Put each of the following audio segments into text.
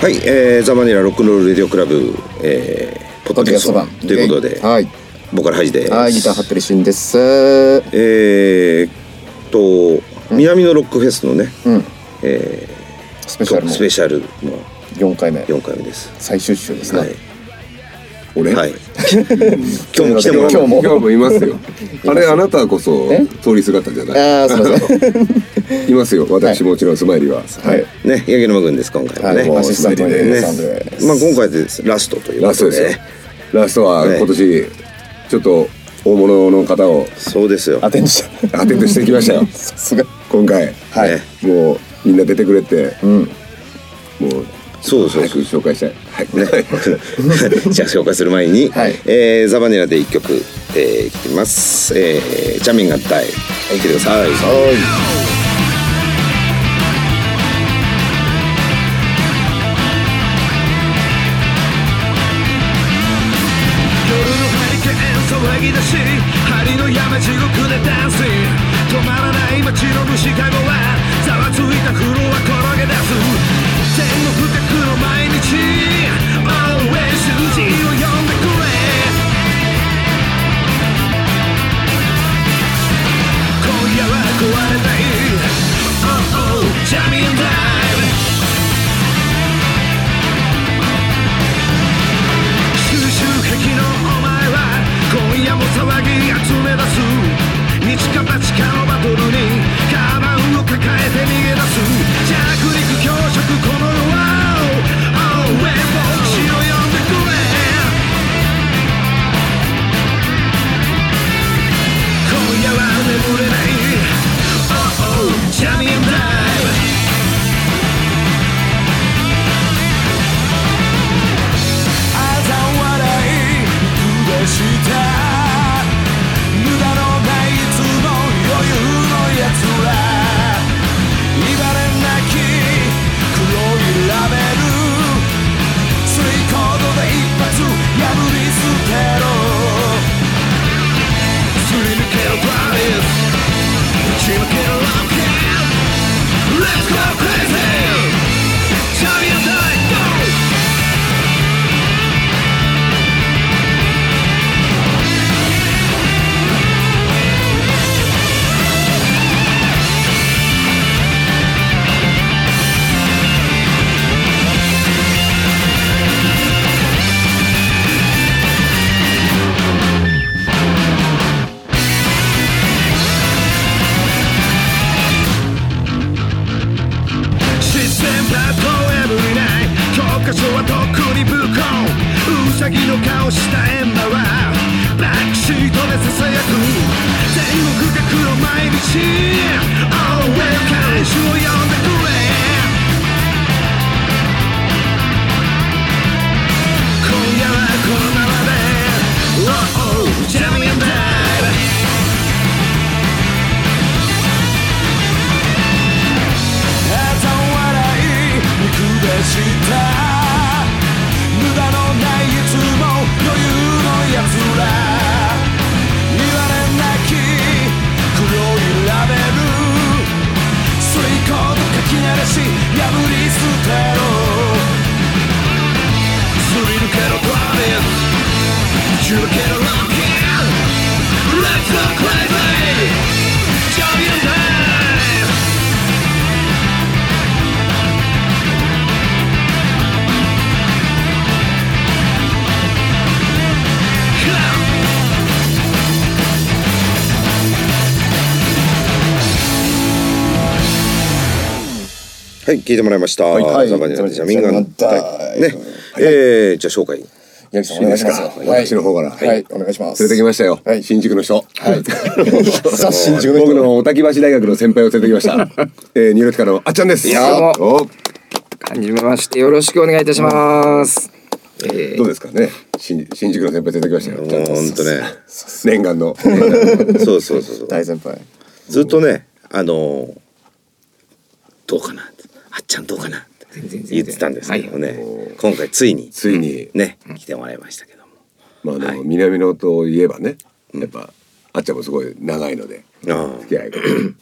はい、えー、ザ・マニラロックンロール・レディオクラブ、えー、ポッドキャスト版ということで、はい。ボーカルハジです。はいギター服部慎です。えーっと、南のロックフェスのね、うん。えスペシャルスペシャルの4回目。4回目です。最終週ですね、はい。俺、はい。今日も来ても今日も。今日もいますよ。あれあなたこそえ？通りすがったじゃない？ああすいませんいますよ。私もちろんスマイリーは。はい。ね、八木沼君です、今回はね。はい、アシスタントで、まあ今回でラストという。ラストですよ。ラストはね今年ちょっと大物の方をそうですよ。アテンドしたアテンドしてきましたよ。さすが。今回。はい、ねもうみんな出てくれて。うん。もうそうそう早く紹介したいはい。ね、じゃあ紹介する前に、はい。えーザ・バニラで一曲、えー、いきます、えー、ジャミンが大聴いてください、夜のハリケーン騒ぎ出し針の山地獄でダンス。止まらない街の虫かごはざわついた風呂は転げ出す天の深くの毎日 Always 数字を呼んでくれ今夜は壊れたい Oh oh ジャミンダイブ収集癖のお前は今夜も騒ぎ集め出す日か八かのバトルにカバンを抱えて逃げ出す着陸強食眠れない打ち抜けはい、聞いてもらいました。はいはいザ・バニラでジャミンがジャミンね、えー、じゃあ紹介。八木さんお願いします。はい。私の方から。はい、お願いします。連れてきましたよ。はい。新宿の人。はい。さ新宿の人。僕のおたき橋大学の先輩を連れてきました。えーニューロティカのあっちゃんです。やどうも。おはじめましてよろしくお願いいたします。えどうですかね。新新宿の先輩連れてきましたよ。もうほんとね。念願の。そうそうそうそう。大先輩。ずっとね、あのーどうかな。あっちゃんどうかな言ってたんですけどね、今回ついについに。ね来てもらいましたけども。まああの南野といえばねやっぱあっちゃんもすごい長いのであ付き合いが、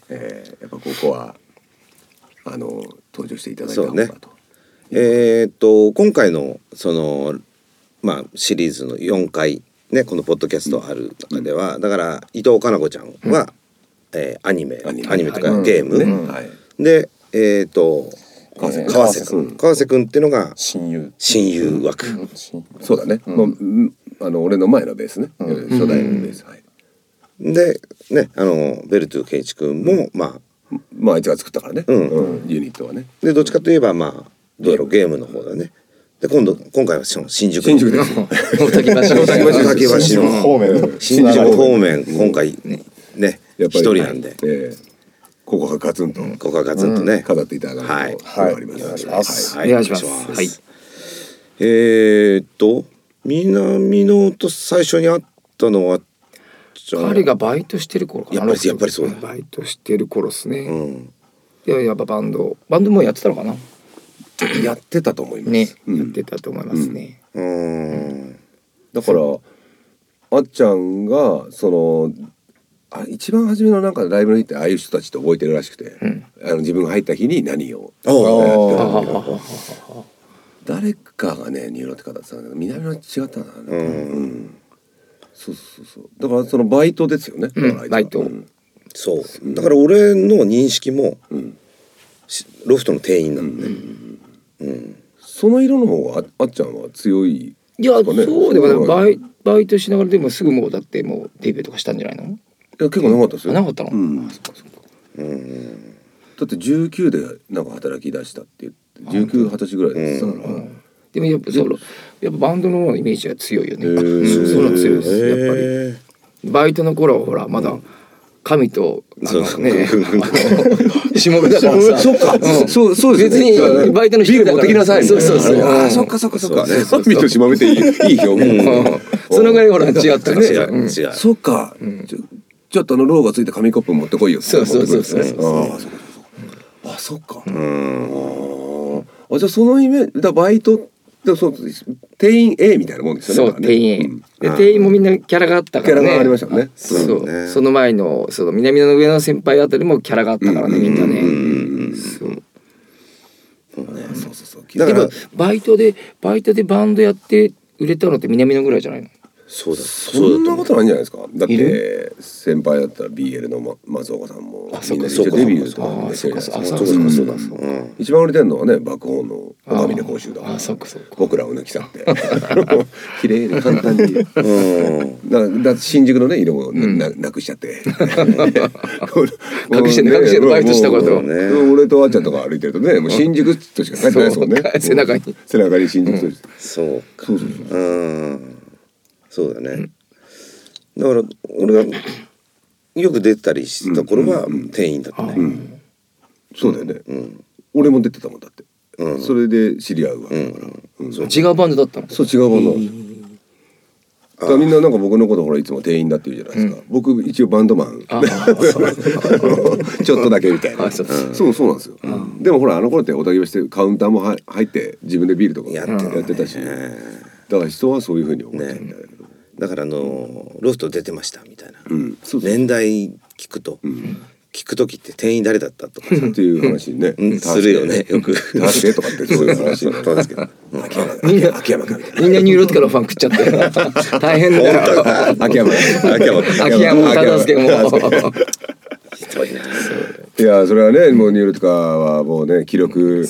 えーやっぱここはあの登場していただいた方がそうね。と、えーっと今回のそのまあシリーズの4回ねこのポッドキャストある中では、だから伊藤かな子ちゃんは、えーアニメアニメ。とかはいゲーム、でえーっと川瀬川瀬君。川瀬君っていうのが親友。親友枠、そうだね、もううん。あの俺の前のベースね、初代のベース、はい。でねあのベルトゥ圭一君も、まあ。まああいつが作ったからね、うん。うん。ユニットはね。でどっちかといえばまあどうやろうゲームの方だね。で今度今回はその新宿。新宿です。よ大滝橋。大滝橋大滝橋新宿方面。の新宿方面今回ねやっぱり一人なんで。ええここがガツンと。ここはガツンとね、飾っていただかはいない。と困ります、はい。お願いします。はお願い。しますはい。えー、っと南野と最初に会ったのは彼がバイトしてる頃かな。やっぱりやっぱりそうだ。バイトしてる頃っすね、うん。でやっぱバンド。バンドもやってたのかな？やってたと思います、ね、うん。やってたと思いますね、うーん。だからあっちゃんがそのあ一番初めのなんかライブの日ってああいう人たちって覚えてるらしくて、ん。あの自分が入った日に何をおうあはははは誰かがねニューロって方だったんだけど南の違ったんだね、うん。そうそうそうだからそのバイトですよね、バイト。うん。そう。だから俺の認識も、ロフトの店員なんで、その色の方がああっちゃんは強いいや、そうでもバイバイトしながらでもすぐもうだってもうデビューとかしたんじゃないの？いや結構なかったですよ。なかったの？うん、だって19でなんか働き出したって言って1920歳ぐらいでしたから、でもやっぱそのやっぱバンドのイメージが強いよね。そうそれは強いですやっぱり。へバイトの頃はほらまだ神とあそうからさそうん。そう別にバイトのビール持ってきなさい。みたいなそう。そうそうあーそっかそっか。そっか神といいいい表現、うん。そのぐらいほら違ったね 違うう。ん。違うそっか、ちょっとあのローがついた紙コップ持ってこいよそうそうそうそうああそっか。あじゃあそのイメージだバイトでそう店員 A みたいなもんですよねそう店員。うん。で店員もみんなキャラがあったからね。キャラがありましたね。そう。ねその前のその南野の上の先輩あたりもキャラがあったからねみんなね。そうそう。そうそう。でもバイトでバイトでバンドやって売れたのって南野ぐらいじゃないの？そうだ。そんなことないんじゃないですか。だっいて先輩だったら BL のま松岡さんもみんなで一緒デビューとあかねそうかそうか。してそうかるじゃないで一番売れてるのはね爆砲の岡峰講習だ僕らを抜き去って。綺麗に簡単に。うん。だだ新宿のね色もな,、なくしちゃって。隠してね隠してねバイトしたこと。ね俺とあっちゃんとか歩いてるとねもう新宿としか書いてないですもんね。背中に。背中に新宿として、そうか。そうそうそう。うんそうだね。だから俺がよく出てたりした頃は店員だったね。そうだよね、ん。俺も出てたもんだって、うん。それで知り合うわ。けだから、うん。そう。違うバンドだったのそう違うものだからみんななんか僕のことほらいつも店員だって言うじゃないですか、僕一応バンドマン。あ ちょっとだけみたいな。あそう。そうそうなんですよ、でもほらあの頃っておたぎをしてカウンターもは入って自分でビールとかややってたってたし、だから人はそういうふうに思っちゃうん。だけど、だからあのロフト出てましたみたいな。うん。年代聞くと。聞く時って店員誰だったとかさ。っていう話にね、うん。するよね。よく。とかってそういう話。になるそうですけど。秋山秋山。秋山かみたいなみんなニューロティカのファン食っちゃって。大変だよ。秋山。秋山。秋山も忠相も。ひどいな。いやそれはねもうニュールとかはもうね記録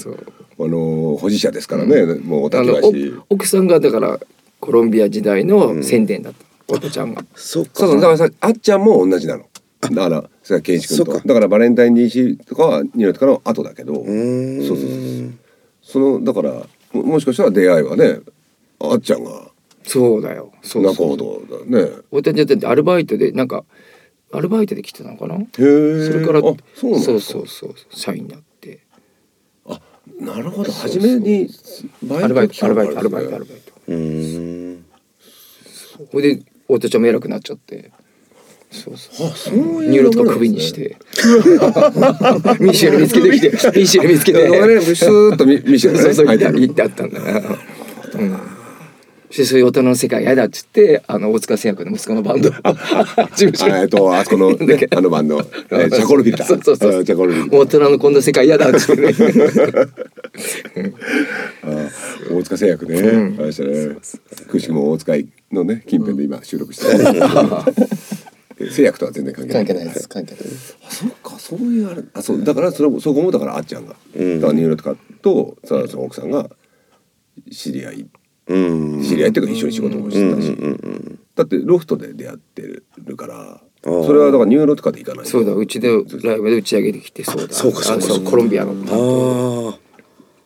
あの保持者ですからね、もうおあたきのおだし奥さんがだからコロンビア時代の宣伝だった。おとちゃんが。そっか。そうそうだからさあっちゃんも同じなのだからそれは健一君そっかと。だからバレンタイン DC とかはニューとかの後だけど。そうそうそうそのだからももしかしたら出会いはねあっちゃんが。そうだよ。そう仲そう。人だね。おとちゃんだってアルバイトでなんかアルバイトで来てたのかな？へえそれからあそうそうそうそう社員になって。あなるほど。初めにバアルバイトアルバイトアルバイトアルバイトうーんほいでおとちゃんも偉くなっちゃって。そうそう。あそうニューロティカ首にして。ミシェル見つけてきてミシェル見つけて。俺ねスーッとミミシェルねそうそう入ってる。言ってあったんだな、うん、そういう大人の世界嫌だっつってあの大塚製薬の息子のバンド。えっとあそこのねあのバンド、えー、チャコールフィルター。そうそうそう。大人のこんな世界嫌だっつってね。あ 大塚製薬ね、あれでしたね。くしくも大塚のね近辺で今収録して。る、製薬とは全然関係ない。関係ないです。関係ないです。あそっか。そういうあれ。あそう。だからそれそこもだからあっちゃんが、うん。だからニューロティカとさその奥さんが知り合い。うん知り合いっていうか一緒に仕事もしてたし、うんうんうんだってロフトで出会ってるからー。それはだからニューロティカで行かないと。そうだうちでライブで打ち上げてきてそうだ。そうかそうかコロンビアの。ああ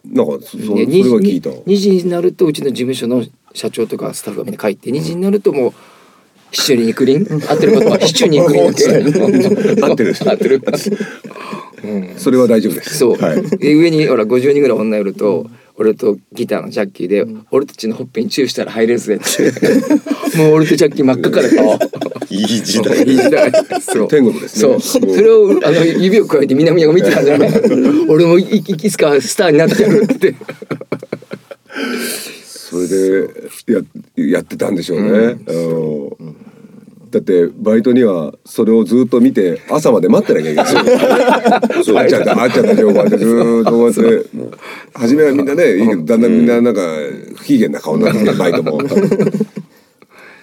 なんかそそそでれは聞いた。2時になるとうちの事務所の社長とかスタッフがみんな帰って2時になるともうシチュー肉林合ってることはシチュー肉林だけ合ってる。合ってる。それは大丈夫です。そう、はい、で上にほら50人ぐらい女いると、俺とギターのジャッキーで、俺たちのほっぺにチューしたら入れるぜって。もう俺とジャッキー真っ赤から顔。いい時代。いい時代。そう。天国ですね。そう。それをあの指を加えて南が見てたんじゃない俺もいいいつかスターになってやるって。それでややってたんでしょうね、うんだってバイトにはそれをずっと見て朝まで待ってなきゃいけない。そう。あっちゃったあっちゃった情報あってずーっとこうやって。初めはみんなねいいけどだんだんみんななんか不機嫌な顔になってきて バイトも。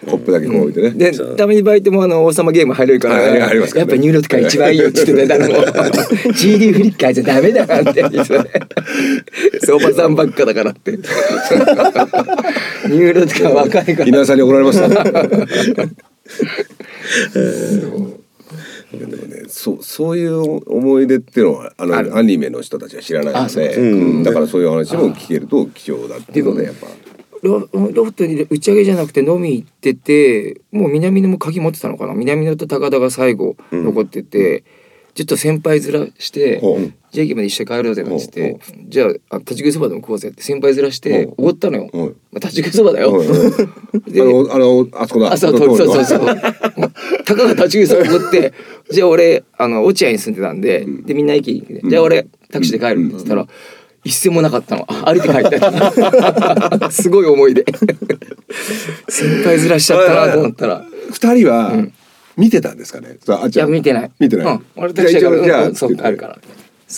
コップだけこう置いてね、でたまにバイトもあの王様ゲーム入れるから、やっぱニューロティカ一番いいよって言ってた誰も GD フリッカーじゃダメだなんて言ってた。ねさんばっかだからって。ニューロティカ若いから。稲田さんに怒られました。でもね、そうそういう思い出っていうのはあのアニメの人たちは知らないので、うん。だからそういう話も聞けると貴重だっていうのでやっぱ。ロロフトに打ち上げじゃなくて飲み行っててもう南野も鍵持ってたのかな？南野と高田が最後残ってて、ちょっと先輩面してほう「じゃあ駅まで一緒に帰ろうぜ」なんつってほ「じゃああ立ち食いそばでも食おうぜ」って先輩面しておごったのよ、まあ、立ち食いそばだよ、であのあそこだ。あそうそうそうそう。たかが立ち食いそばおごって じゃあ俺あの落合に住んでたんで,、でみんな駅に行くねじゃあ俺タクシーで帰るって言ったら、一銭もなかったの。歩いて帰った すごい思い出。先輩面しちゃったなと思ったら。二人は見てたんですかね？あっいちゃんや見てない。見てない。うん、俺タクシーだからじゃあうんああるから。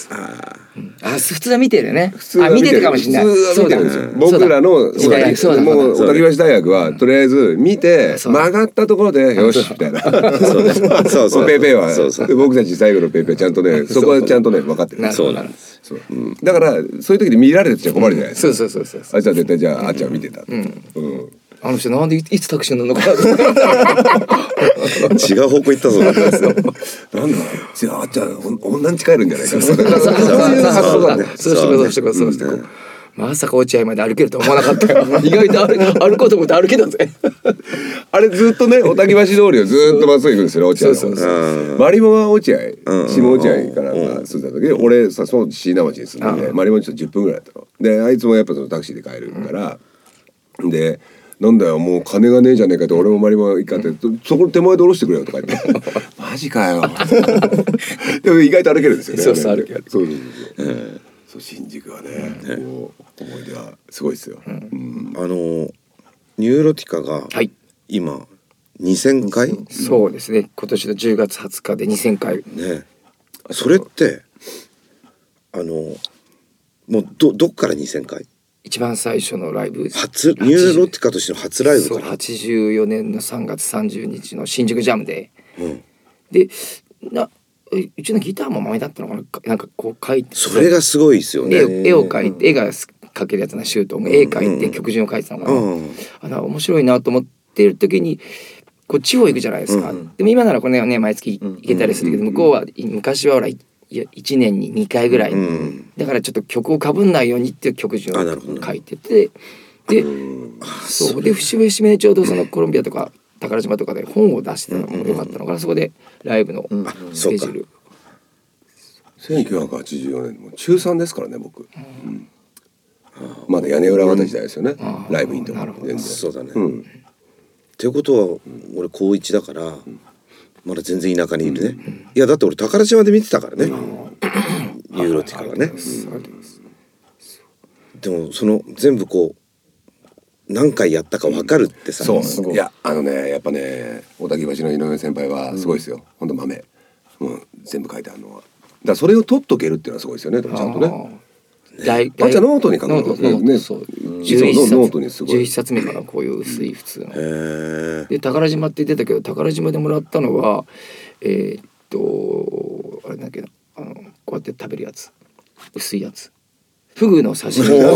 ああ普通は見てるね。普通はあ見てる。かもしれない。普通は見てる僕らの時代もう小竹橋大学はとりあえず見て曲がったところでよしみたいな。そうねそ うペイペイは。そうそうで僕たち最後のペイペイちゃんとねそこはちゃんとね分かってる。そうなんですそう。うん。だからそういう時に見られてちゃ困るじゃないですか。そうそうそうそうあいつは絶対じゃああっちゃん見てた。うんあの人なんでいいつタクシー乗るのか。違う方向行ったぞ。なんだ？じゃああっちゃんお女に近いるんじゃないか。なそうそうそう。まさか落合まで歩けるとは思わなかった。よ意外と歩歩こうと思って歩けたぜあれずっとね小竹橋通りをずっとまっすぐ行くんですよ落合の。そうそううんマリモは落合うん下落合から住んでた時俺さその椎名町に住んでてマリモにちょっと10分ぐらいだったの。であいつもやっぱそのタクシーで帰るから。でなんだよもう金がねえじゃねえかって俺もマリモ行かってそこの手前で降ろしてくれよとか言って。マジかよ。でも意外と歩けるんですよね。そうそう歩ける。そうそうそうそう。新宿はねもう思い出はすごいですよ。うん。あのニューロティカがはい。今2000回？そうですね。今年の10月20日で2000回。ねそれってあのもうどどっから2000回？一番最初のライブ。初？ニューロティカとしての初ライブそうから84年の3月30日の新宿ジャムで。うん。でなえうちのギターも豆だったのかな？かなんかこう書いて。それがすごいですよね。絵を絵を描いて絵が描けるやつなシュート絵描いて曲順を書いてたのかな、うん。あの面白いなと思ってる時にこう地方行くじゃないですか、でも今ならこれね毎月行けたりするけど、向こうは昔はほら1年に2回ぐらい、んだからちょっと曲をかぶんないようにっていう曲順を書いてて。でそう。で節目節目でちょうどそのコロンビアとか宝島とかで本を出してたのもよかったのかなそこでライブのスケジュール、1984年もう中3ですからね僕、うん。まだ屋根裏方時代ですよね、ライブインとか全然。そうだね、っうん。ていうことは俺高1だからまだ全然田舎にいるね、いやだって俺宝島で見てたからね、ニューロティカはね、でもその全部こう何回やったか分かるってさ。そう。い。やあのねやっぱね小滝橋の井上先輩はすごいですよ、ほん。と豆。もう全部書いてあるのは。だからそれを取っとけるっていうのはすごいですよねちゃんとね大あじゃあノートに書くのね。そう。うん。11冊ノートにすごい。11冊目かなこういう薄い普通の。で宝島って言ってたけど宝島でもらったのはえーっとあれだっけなあのこうやって食べるやつ。薄いやつ。フグの刺身。フグの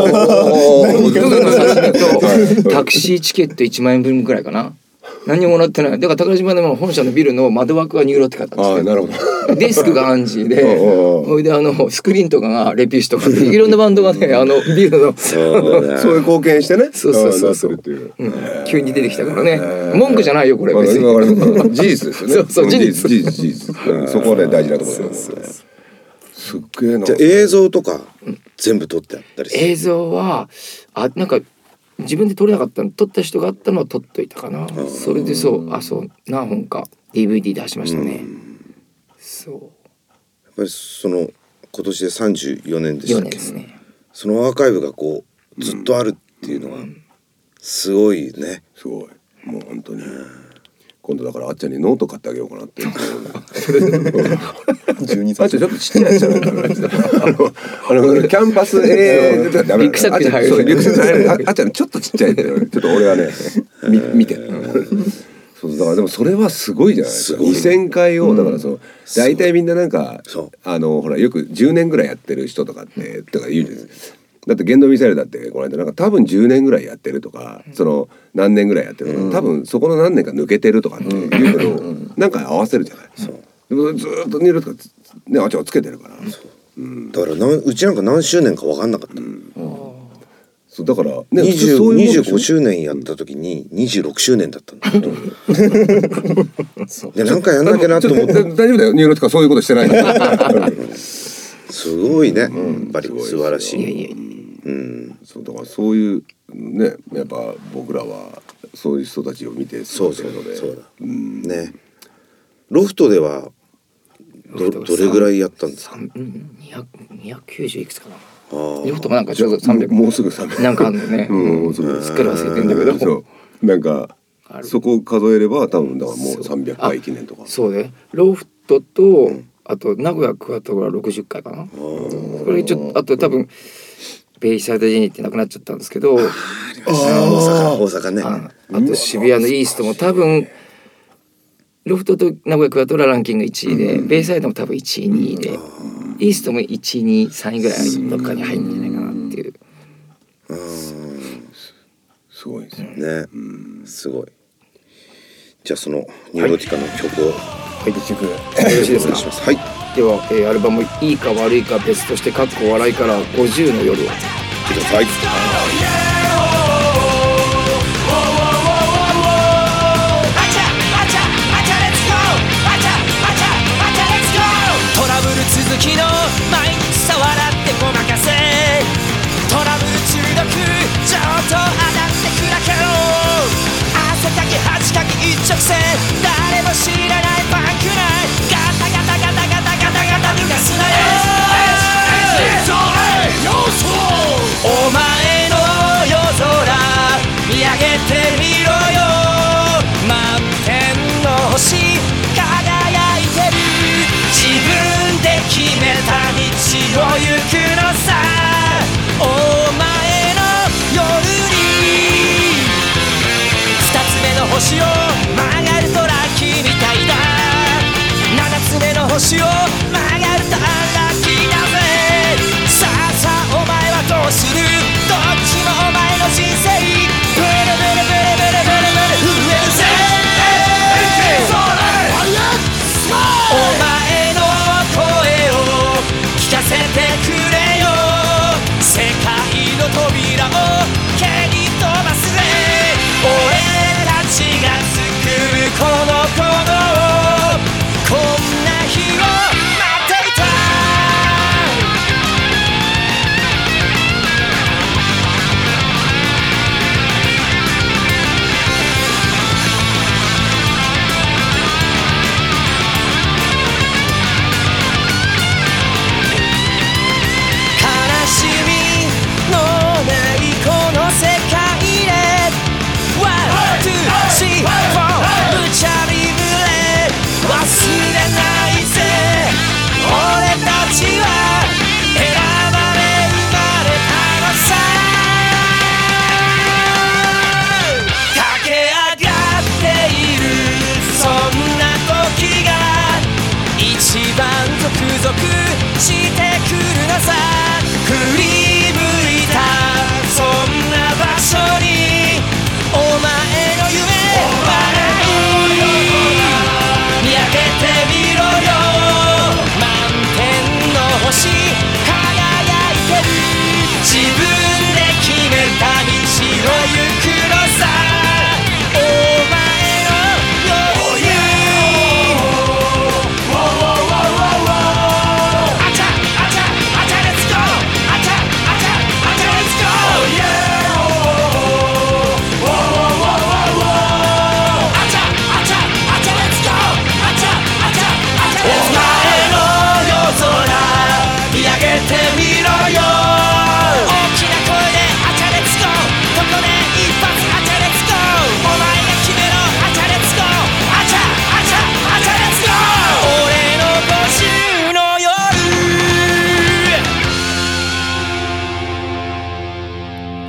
刺身とタクシーチケット1万円分ぐらいかな何ももらってない。だから宝島でも本社のビルの窓枠がニューロって書いてあああるんですよ。なるほど。デスクがアンジーで それであのスクリーンとかがレピッシュとかでいろんなバンドがねあのビルの そういう貢献してね。そうそうそうそう。ううん急に出てきたからね。文句じゃないよこれ別に。事実ですよね。そうそう事実。事実事実。うん。そこはね大事なところだよね。すっげえな。じゃあ映像とか全部撮ってあったりする？映像はあなんか自分で撮れなかったの撮った人があったのは撮っといたかな。それでそうあそう何本か DVD 出しましたね。そう。やっぱりその今年で34年でし4たっけ年ですね。そのアーカイブがこうずっとあるっていうのはすごいね。すごい。もう本当に今度だからあっちゃんにノート買ってあげようかなって。12歳あっちゃんちょっとちっちゃいやつじゃないあのあのキャンパスえーダメリュックサックに入るあっちゃんそうリュックサックに入るああっちゃんちょっとちっちゃいちょっと俺はねみ見てるそうだからでもそれはすごいじゃないですか。すごい2,000回をだからその大体みんななんかあのほらよく10年ぐらいやってる人とかってとか言うじゃないですかだって言動ミサイルだってこの間なんか多分10年ぐらいやってるとか、その何年ぐらいやってるとか、多分そこの何年か抜けてるとかって言うけど、なんか合わせるじゃない？でもずーっとニルとかつねあっちゃつけてるから。だからなんうちなんか何周年か分かんなかった、そうだからね普通20そういうもんでしょ？25周年やった時に26周年だったん。だで何かやんなきゃなと思って。大丈夫だよ。ニューロティカそういうことしてない。すごいね。やっぱり素晴らしい。いやいやうん。そうだからそういうねやっぱ僕らはそういう人たちを見てそうそう過ごせるのでそうだね。ロフトではどどれぐらいやったんですか？うん200 290いくつかな。あー。ロフトがなんかちょうど300もうすぐ300なんかあんのね。うんもうすぐ。すっかり忘れてんだけど。そう。なんかそこを数えれば多分だからもう300回記念とか。そうね。ロフトと、あと名古屋クワトロが60回かな。これちょっとあと多分ベイサイドジェニーってなくなっちゃったんですけど大阪大阪ね。ああと渋谷のイーストも多分ロフトと名古屋クワトロはランキング1位で、ベイサイドも多分1位2位で、イーストも1位2位3位ぐらいどっかに入るんじゃないかなっていう。すごいですよね。すごい。じゃあそのニューロティカの曲をはい。一曲。よろしいです。かお願いしはいでは、えーアルバム「いいか悪いか別として」かっこ笑いから「50の夜を」ください。トラブル続きの毎日さ笑ってごまかせトラブル中毒ちょっと当たって砕けろ汗かき恥かき一直線誰も知らお前の夜空見上げてみろよ。満天の星輝いてる。自分で決めた道を行くのさ。お前の夜に二つ目の星を曲がるとラッキーみたいだ。七つ目の星を曲がる。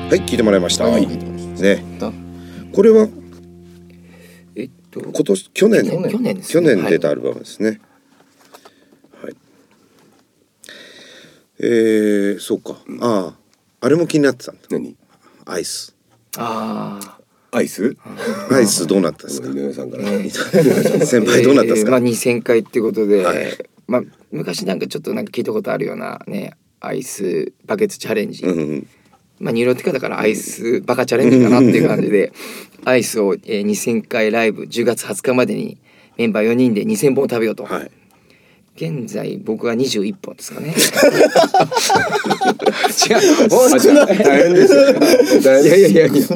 はい聞いてもらいました、はい。ね。だこれはえっと今年去年？去年。去年です去ね年出たアルバムですね。はい、えー、そうか。あああれも気になってたんだ。何？アイス。あアイス？アイスどうなったんですか？井上さんから。先あ輩どうなったんですか、まあ2000回ってことで、はい。まあ昔なんかちょっとなんか聞いたことあるようなねアイスバケツチャレンジ、うんうんまあニューロティカだからアイスバカチャレンジかなっていう感じでアイスを、えー、2000回ライブ10月20日までにメンバー4人で2000本食べようと、はい。現在僕は21本ですかね。違う。あじゃあ大変ですよ。大変いやいやいやいや、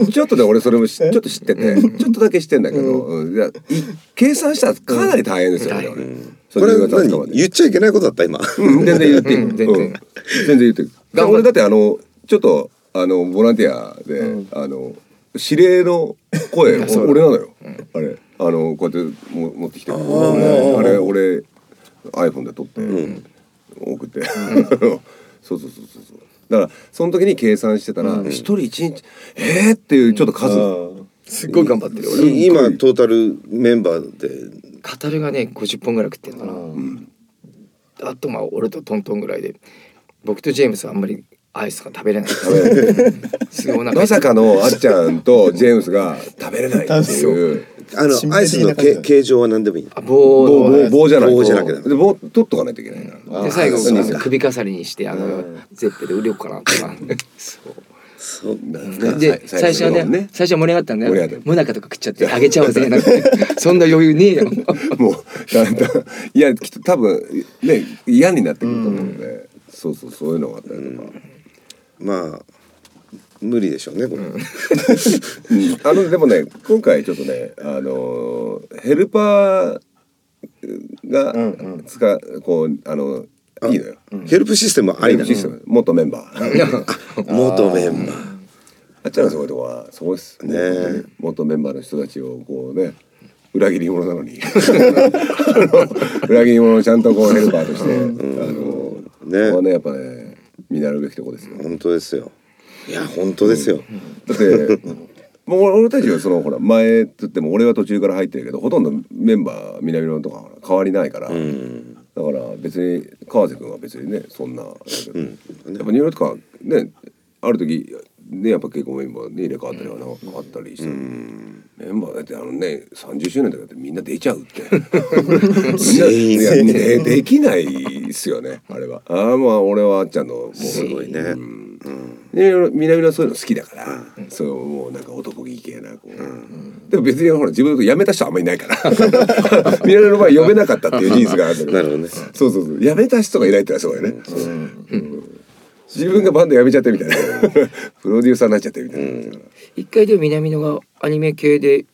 うんちょっとね俺それもしちょっと知っててちょっとだけ知ってんだけど、うん。いやい計算したらかなり大変ですよね、うん。俺これそ10月20日まで。何言っちゃいけないことだった今。うん。全然言っていい、うん。全然。うん。全然言って。俺だってあのちょっとあのボランティアで、あの指令の声 俺なのよ、あれ。あのこうやっても持ってきて。俺あれ俺 iPhone で撮って、送って。そうそうそうそうそう。だからその時に計算してたら一、人一日えー、っていうちょっと数、すっごい頑張ってる俺い。今トータルメンバーで。語るがね50本ぐらい食ってんのかな、あとまあ俺とトントンぐらいで。僕とジェームスはあんまりアイスが食べれない。すごいお腹まさかのあっちゃんとジェームスが食べれないっていう。あのアイスの形状は何でもいい。あ棒棒の棒棒じゃないと。棒じゃなきゃダメで棒取っとかないといけないで最後首飾りにしてあのゼッペで売れようかなとか。そう。そう。で最初はねね。最初は盛り上がったんだ盛り上がった。よもなかとか食っちゃってあげちゃおうぜなんてそんな余裕ねえよ。もうだんだ。んいやきっと多分ね嫌になってくると思うんで、そうそうそういうのがあったりとか、まあ無理でしょうねこれ、うん。あのでもね今回ちょっとねあのーヘルパーが使うこうあのいいのよ。ヘルプシステムはありなの？元メンバー。元メンバー。あっちゃんのすごいとこはそこです。ねえ。元メンバーの人たちをこうね裏切り者なのに。裏切り者をちゃんとこうヘルパーとして、あのね。ここはねやっぱね見習うべきとこですよ。本当ですよ。いや本当ですよ、だって もう俺たちはそのほら前っつっても俺は途中から入ってるけどほとんどメンバー南野とか変わりないから、うん。だから別に川瀬君は別にねそんな、やっうんぱニューとかねある時ねやっぱ結構メンバーね入れ替わったりはなあったりして、メンバーだってあのね30周年とかってみんな出ちゃうって。全員。いやねできないですよね あれは。ああまあ俺はあっちゃんのもう。すごいね、うん。ね南はそういうの好きだから、そうもうなんか男気系なこう、でも別にほら自分の辞めた人はあんまりいないから。南の場合呼べなかったっていう事実があるんだけど。なるほどね。そうそうそう。辞めた人がいないってのはすごいね、うん自分がバンド辞めちゃってみたいな。プロデューサーになっちゃってみたいな、一回でも南野がアニメ系で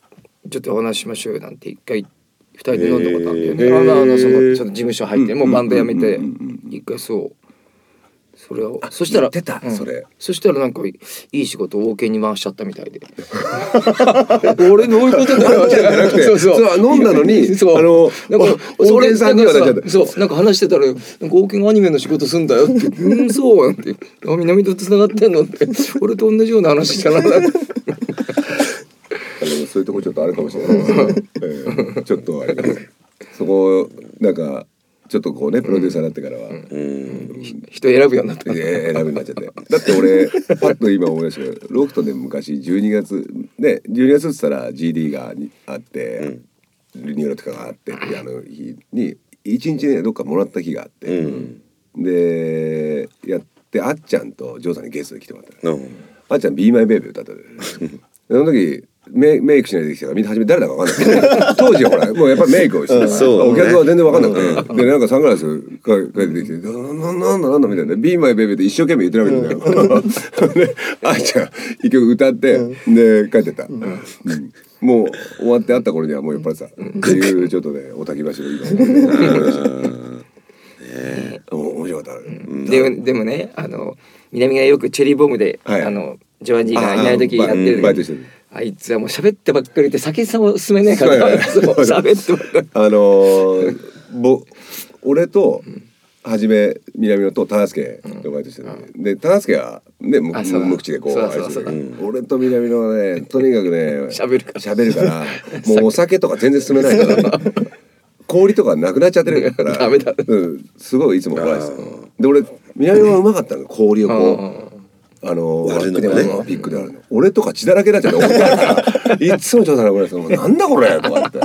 ちょっとお話ししましょうよなんて一回二人で飲んだことあるんだよね。へー。あのあのそのその事務所入ってもうバンド辞めてうんうん。うん一回そうそれを。そしたら言ってたそれ。そしたらなんかいい仕事を OK に回しちゃったみたいで。俺どういうことだよじゃなくてそうそう。そう飲んだのに そう。あのなんかおそれさんにはそう。なんか話してたらなんか OK がアニメの仕事すんだよって。うんそうなんて。あ南と繋がってんのって。俺と同じような話したな そういうとこちょっとあるかもしれない。ええ。ちょっとあれそこなんかちょっとこうねプロデューサーになってからは、うん。人選ぶようになった。え 選ぶようになっちゃって。だって俺パッと今思い出したけどロフトで昔12月ね12月っつったら GD がにあって、リニューアルとかがあってあの日に一日ねどっかもらった日があって、うん。でやってあっちゃんとジョーさんにゲストで来てもらったの。うん。あっちゃん「Be My Baby」歌ったで その時メメイクしないで来たからみんな初め誰だか分かんない。当時はほらもうやっぱりメイクをしてね。お客は全然分かんなくて、でなんかサングラスかてきて「なななんだなんだ」みたいな「Be My Baby」って一生懸命言ってるわけだよ、であっちゃん一曲歌って、で帰ってった、うん。もう終わって会った頃にはもう酔っ払ってた、っていうちょっとねおたき橋の今お面白かった、ででもねあの南がよくチェリーボムで、はい。あのジョアンジーがいない時やってるバイトしてる。あいつはもう喋ってばっかりで酒さんを進めないから喋ってばっかり。あのー、ぼ俺と初め南野と忠助がバイトしてて、で忠助はね無無口でこう俺と南野はねとにかくね喋るから。喋るから もうお酒とか全然進めないから 氷とかなくなっちゃってるから すごいいつも怖いです。で俺南野はうまかったの氷をこうあの割るのがね。ワッピックで割るの。俺とか血だらけになっちゃって怒ってるからいつもちょうだいこれなんだこれ？とか言って。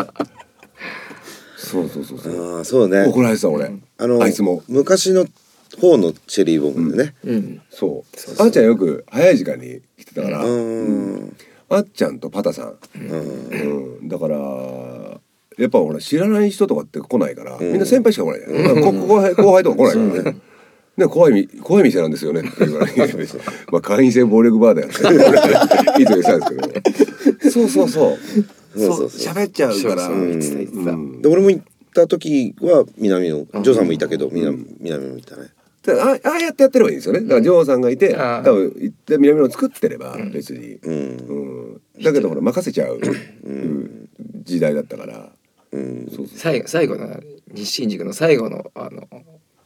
そうそうそうそう。ああそうね。怒られてた俺。あのあいつも。昔の方のチェリーボンでね。うん。そう。あっちゃんよく早い時間に来てたから、うん。あっちゃんとパタさん、うん。だからやっぱ俺知らない人とかって来ないから、みんな先輩しか来ないじゃん、後輩とか来ないからね。ね、怖いみ怖い店なんですよね。って言われてまあ会員制暴力バーだよって いつも言ってたんですけど。そうそうそう。そうそうそう。喋っちゃうから。で俺も行った時は南のジョーさんもいたけど南南もいたね。であああやってやってればいいんですよね。だからジョーさんがいて多分行って南野を作ってれば別に、だけどほら任せちゃう、うん。時代だったから、うん。そうそう最後最後の日新宿の最後のあの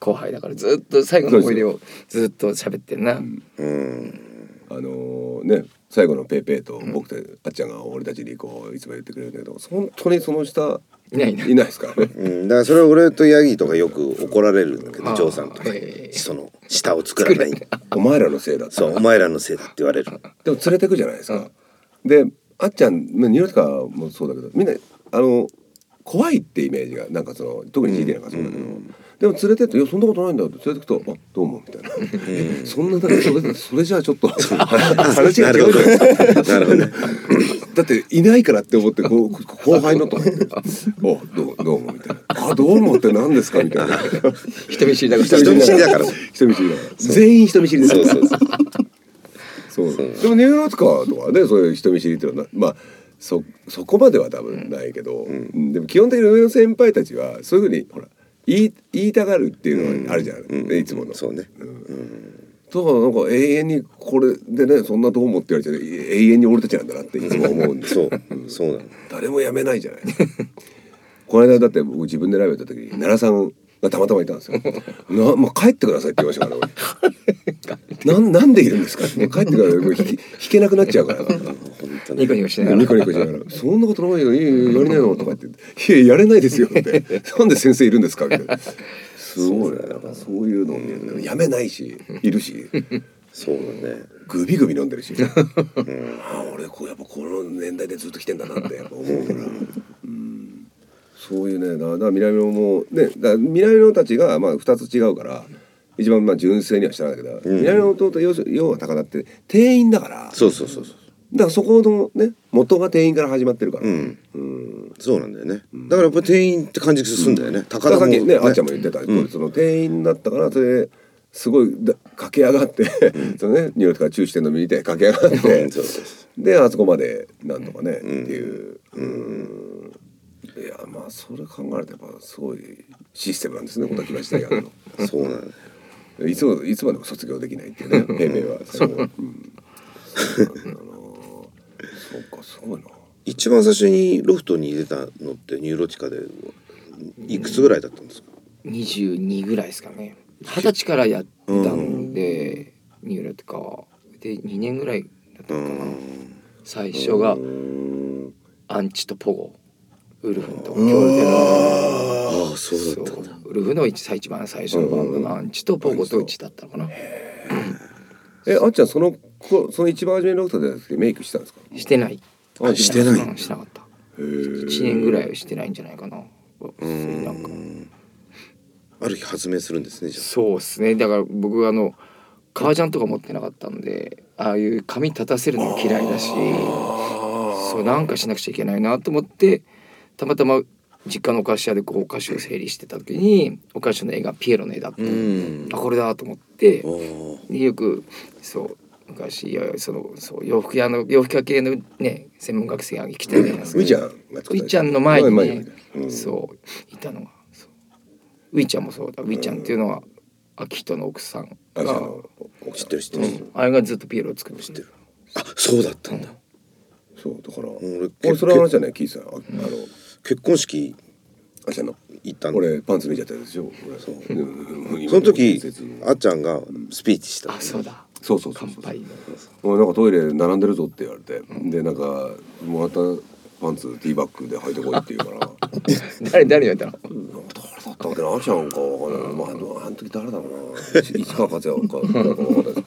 後輩だからずっと最後の思い出をずっと喋ってんな。うん。あのね最後のペーペーと僕とあっちゃんが俺たちにこういつも言ってくれるけど本当にその下いないいない。ですか？らね。うん、だからそれは俺とヤギとかよく怒られるんだけどジョーさんとか。その舌を作らない。お前らのせいだってそうお前らのせいだって言われる。でも連れてくじゃないですか。であっちゃんまあニューヨーカーもそうだけどみんなあの怖いってイメージがなんかその特に GD なんかそうだけど、でも連れてって「いやそんなことないんだ」って連れてくと「あどうも」みたいな、そんなだけそれそれじゃあちょっっと 話が違うなるほど。ね だっていないからって思ってこう後輩のとか言って「おどうどうも」みたいな「あどうもって何ですか?」みたいな。人見知りだから。人見知りだから。人見知りだから。全員人見知りです。そうそうそう。そう。でもニューヨークカーとかねそういう人見知りっていうのはまあそそこまでは多分ないけど、うん。でも基本的に上の先輩たちはそういうふうにほら言い言いたがるっていうのはあるじゃん、うんねいつもの。そうね。だからなんか永遠にこれでねそんなどう思って言われて永遠に俺たちなんだなっていつも思うんで そう。そうなの。誰も辞めないじゃない。この間だって僕自分でライブやった時に奈良さんがたまたまいたんですよ「なまあ、帰ってください」って言いましたから。俺なんなんでいるんですか?」もう帰ってください。もう弾けなくなっちゃうから。本当ねニコニコしながら。ニコニコしながら「そんなことないよ。いいよやりなよ」とか言って「いややれないですよ」って「なんで先生いるんですか?」みたいな。すごいね。なんかそういうのを見るとやめないしいるし。そうだね。グビグビ飲んでるし、ああ俺こうやっぱこの年代でずっと来てんだなってやっぱ思うから、うん、そういうねだだから南野もねだ南野たちがまあ2つ違うから一番まあ純正にはしてないん。だけど、南野の弟要要は高田って店員だから。そうそうそうそう。だからそこのね元が店員から始まってるから、うん。うん。そうなんだよね。だからやっぱ店員って感じするんだよね。高田も。さっきね。あっちゃんも言ってた、うん。その店員だったからそれですごいだ駆け上がって、そのねニューヨークからチューしてるの見て駆け上がって、であそこまでなんとかね、っていう、うん、いやまあそれ考えるとやっぱすごいシステムなんですね小田木橋大学の。そうなのいつもいつまでも卒業できないっていうね平明は。そう、うん、そうなんだな。そうかすごいな。一番最初にロフトに入れたのってニューロティカでいくつぐらいだったんですか？22ぐらいですかね。二十歳からやったんで、ニューロティカは。で2年ぐらいだったのかな、最初がアンチとポゴウルフと協力ああそうだったんだ。ウルフの一一番最初のバンドのアンチとポゴとうちだったのかな。えあっちゃんそのこその一番初めのロフトでメイクしたんですか？してない。あしてない。うんしてなかった。1年ぐらいはしてないんじゃないかな。なん。かある日発明するんですねじゃそうですね。だから僕あの革ジャンとか持ってなかったんでああいう髪立たせるのも嫌いだしそうなんかしなくちゃいけないなと思ってたまたま実家のお菓子屋でこうお菓子を整理してた時にお菓子の絵がピエロの絵だった。あうん。あこれだと思って。よくそう昔いやそのそう洋服屋の洋服屋系のね専門学生が来てねウィちゃんウィちゃんの前に前ねに。うん。そういたのがウィちゃんもそうだ。ウィちゃんっていうのは秋人の奥さんが、知ってる知ってる。うん、あれがずっとピエロを作ってる。あそうだったんだ。そうだから俺俺それは話じゃない？聞いてたよああの結婚式あちゃんの？行ったの。俺パンツ見ちゃったでしょ？俺。そう。その時あっちゃんがスピーチしたあそうだ。そうそうそうそう。なんかトイレ並んでるぞって言われて、でなんかもらったパンツティーバッグで履いてこいって言うから。誰誰に言われたの？誰だったっけな？あちゃんかわかんな？いまああの時誰だろうな。市川克也か。なんかわかんない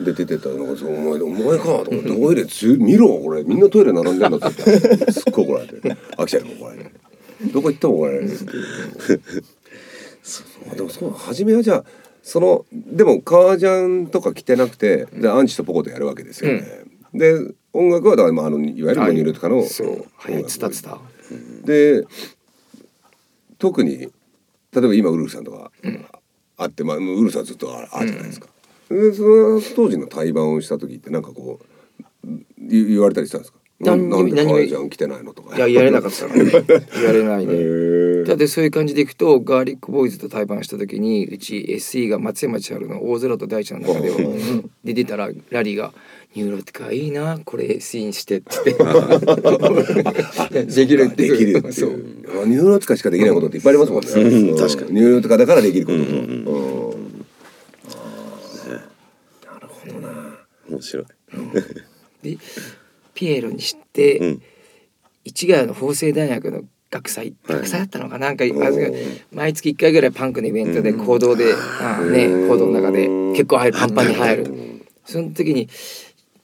で出てったらなんかそうお前お前かと思ってトイレつ見ろこれ。みんなトイレ並んでんだって言ったらすっごい怒られて。飽きちゃうよ怒られてどこ行っても怒られるでもそう初めはじゃあそのでも革ジャンとか着てなくてでアンチとポコとやるわけですよね、で音楽はだからまああのいわゆるモニュルとかのそう。はいつたつた。で特に例えば今ウルフさんとかあって、まあ、ウルフさんずっとああるじゃないですか、でその当時の対バンをした時ってなんかこう言言われたりしたんですか？な何になんで何に革ジャン着てないのとか。いややれなかったからね言われないへねー。だってそういう感じでいくとガーリックボーイズと対バンした時にうち SE が松山千春の大空と大地の中でで出たらラリーが「ニューロティカいいなこれ SE にして」って。言ってできるってできるそう。うニューロティカしかできないことっていっぱいありますもんね、うん。確かに。ニューロティカだからできることと、うん面白い。でピエロにして、うん。市ヶ谷の法政大学の学祭学祭だったのかな？んかあ毎月1回ぐらいパンクのイベントで講堂で、ああね講堂の中で結構入るパンパンに入る。その時に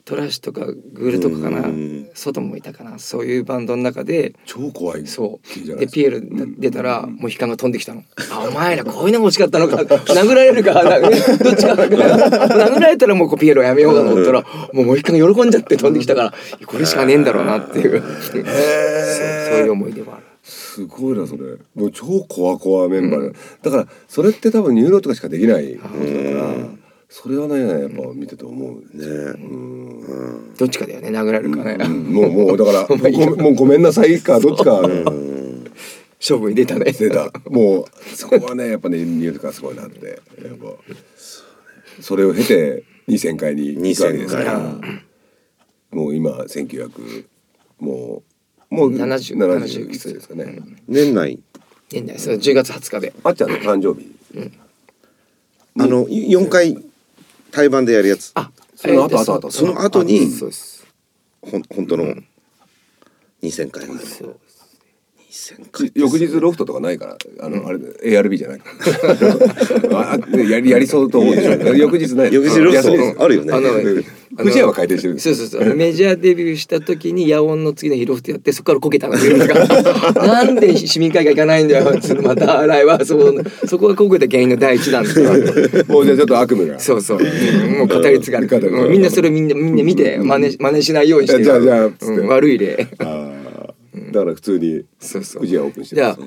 トラッシュとかグールとかかな。うん。外もいたかな。そういうバンドの中で超怖い。そう。でピエロが出たらモヒカンが飛んできたの「あお前らこういうのが欲しかったのか。殴られるかな。どっちか殴られたらもうピエロやめようかと思ったらもうモヒカンが喜んじゃって飛んできたからこれしかねえんだろうなっていう。そうそういう思い出はある。すごいなそれ。もう超コアコアメンバーだ、だからそれって多分ニューロとかしかできない。ことだからそれはねやっぱ見てて思う、ね。うん。どっちかだよね殴られるかね、もうもうだから もうごもうごめんなさいかどっちか。勝負に出たね。出た。もうそこはねやっぱねニューロとかすごいなって。やっぱそれを経て2000回に行くわけですから。もう今1900もうもう70 70いくつですかね、年内。年内そう10月20日で。あっちゃんの誕生日。あの4回対バンでやるやつ。あその後後後。その後に本当の2000回までそう2000回翌日ロフトとかないからあの、あれ ARB じゃないか。ら あやりやりそうと思うでしょ。翌日ない。翌日ロフトあるよね。あの富士屋は回転してるんですそうそうそう。メジャーデビューした時に野音の次の日ロフトやってそこからこけたの なんで市民会館行かないんだよ。つってまた来はそこそこがこけた原因の第一弾って言われてもうじゃあちょっと悪夢が。そうそう、うん。もう語り継がれて。語り継がれてうんみんなそれみんなみんな見て真似真似しないようにして。じゃあじゃ悪い例。あーだから普通にそうそう。富士屋オープンしてじゃあ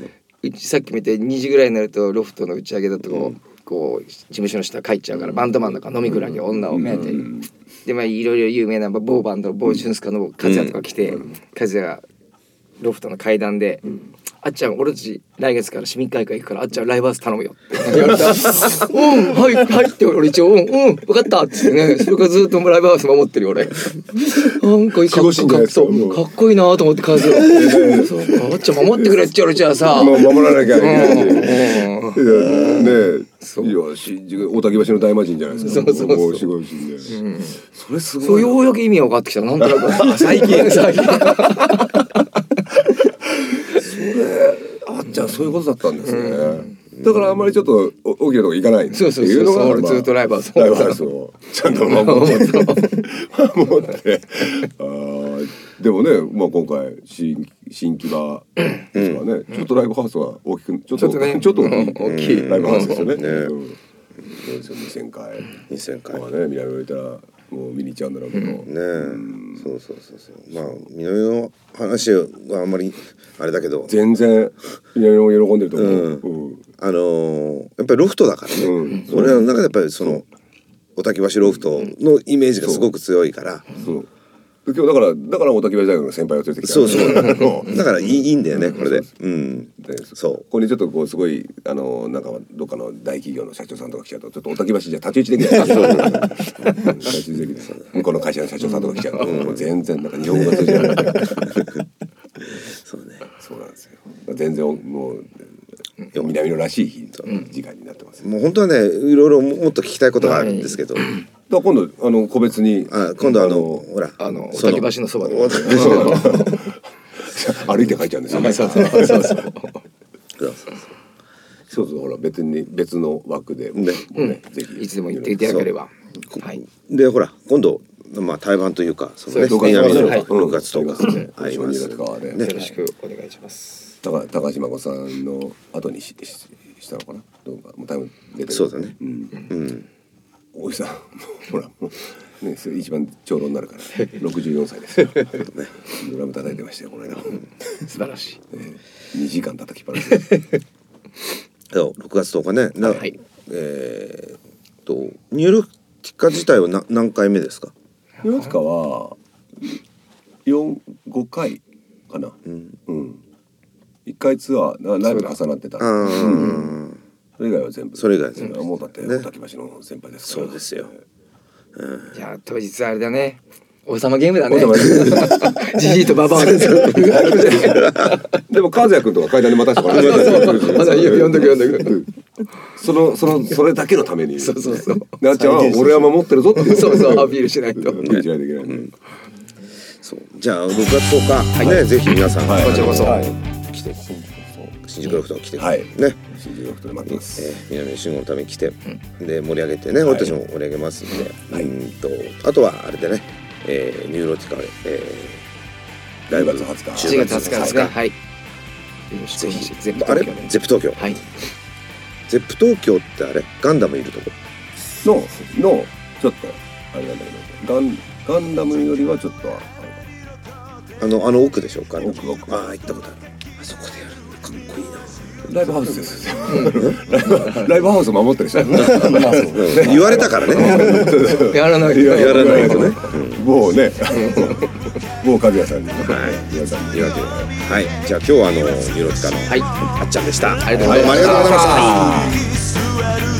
うちさっき見て2時ぐらいになるとロフトの打ち上げだとこう,、こう事務所の人が帰っちゃうからバンドマンとか飲みくらい女を目当てに、でまあいろいろ有名な某バンド某ジュンスカの和也とか来て、和也がロフトの階段で「あっちゃん俺たち来月から市民会館行くからあっちゃんライブハウス頼むよ」って。言われた。ら「うんはいはい」って俺一応「うんうん分かった」っつってね。それからずっとライブハウス守ってるよ俺。なんかいいかっこかっこいいなと思って和也そうかあっちゃん守ってくれって言われちゃうさ。もう守らなきゃいけないうん。うんねそう。いや新宿大竹橋の大魔神じゃないですか。そうそうそう。もう守護神でそれすごいな。そうようやく意味が分かってきた。なんとなく。最近。最近そういうことだったんですね。だからあんまりちょっとお大きなとこ行かないってそうそうそういうのが俺まあずっとライブハウスライブハウスをちゃんと守って。守って。あーでもねまあ今回新新木場ですかね。ちょっとライブハウスは大きくちょっとちょっとね。ちょっと大きいライブハウスですよね。うん。ねうん。そうですよ2000回。2000回。まあね南を入れたらもう見に行っちゃうんだろうけどねえ。そうそうそうそう。まあ南の話はあんまりあれだけど。全然南も喜んでると思う。うん。あのーやっぱりロフトだからね、うん。俺らの中でやっぱりその小滝橋ロフトのイメージがすごく強いから、そう。で今日だからだから大竹橋大学の先輩を連れてきた そうそう。うだからいいいいんだよねこれで。うん。でそう。ここにちょっとこうすごいあのなんかどっかの大企業の社長さんとか来ちゃうとちょっとおたき橋じゃ太刀打ちできない。向こうの会社の社長さんとか来ちゃうともう全然なんか日本語が通じないそうね。そうなんでですよ。全然もう南野らしい日時間になってます、もう本当はねいろいろもっと聞きたいことがあるんですけど、だ今度あの個別にあ今度あのほらあの滝橋のそばで。歩いて帰っちゃうんですよね。そうそうそう。そうほら別に別の枠で、ねねぜひ。いつでも行っていただければ。はい、でほら今度まあ台湾というかそのね南の6月とかあります。ね。よろしくお願いします。高高島子さんの後にししたのかな？どうか。もうタイム出てる。そうだね。うん。うん。大井さんもうほらもうねそれ一番長老になるから64歳ですよ。ドラム叩いてましたよこの間素晴らしい。2時間叩きっぱなしでそう6月10日ねなはい。えーっとニューロティカ自体はな何回目ですか？岩塚は四五回かな。うん。うん。一回ツアーなライブが重なってた。あーそれ以外は全部。それ以外は全部もうだってね大滝橋の先輩ですから。そうですよ。じゃあ当日あれだね。王様ゲームだね。じじいとババアで。でも和也君とか階段に待たせてもらってまだいいよ読んどく読んどくそのそのそれだけのために。そうそうそう。なっちゃんは俺は守ってるぞっていう。そうそうアピールしないと。アピールしないといけないそうじゃあ6月10日ねぜひ皆さんはい。こちらこそ。来て新宿ロフト来てはい。ね新宿ロフトで待ってます。えー、南野信吾のために来て、で盛り上げてね俺たちも盛り上げますんで、うーんとあとはあれでね、えー、ニューロティカで、えー、ライブ10月20日。4月20日ですね。はい。ぜひ。 Zepp あれ東京で。 Zepp 東京、はい。 Zepp 東京ってあれ？ガンダムいるとこ？ののちょっとあれなんだけどガンガンダムよりはちょっとああのあの奥でしょ？ガンダム。奥奥。ああ行ったことある。あそこでライブハウスです。ライブハウス守ってる人。う。ん言われたからね。やらないと。やらないとね、もうね。もう和也さんに。はい。皆さんにはいじゃあ今日はあのニューロティカのはい。あっちゃんでした。ありがとうございました。どうもありがとうございました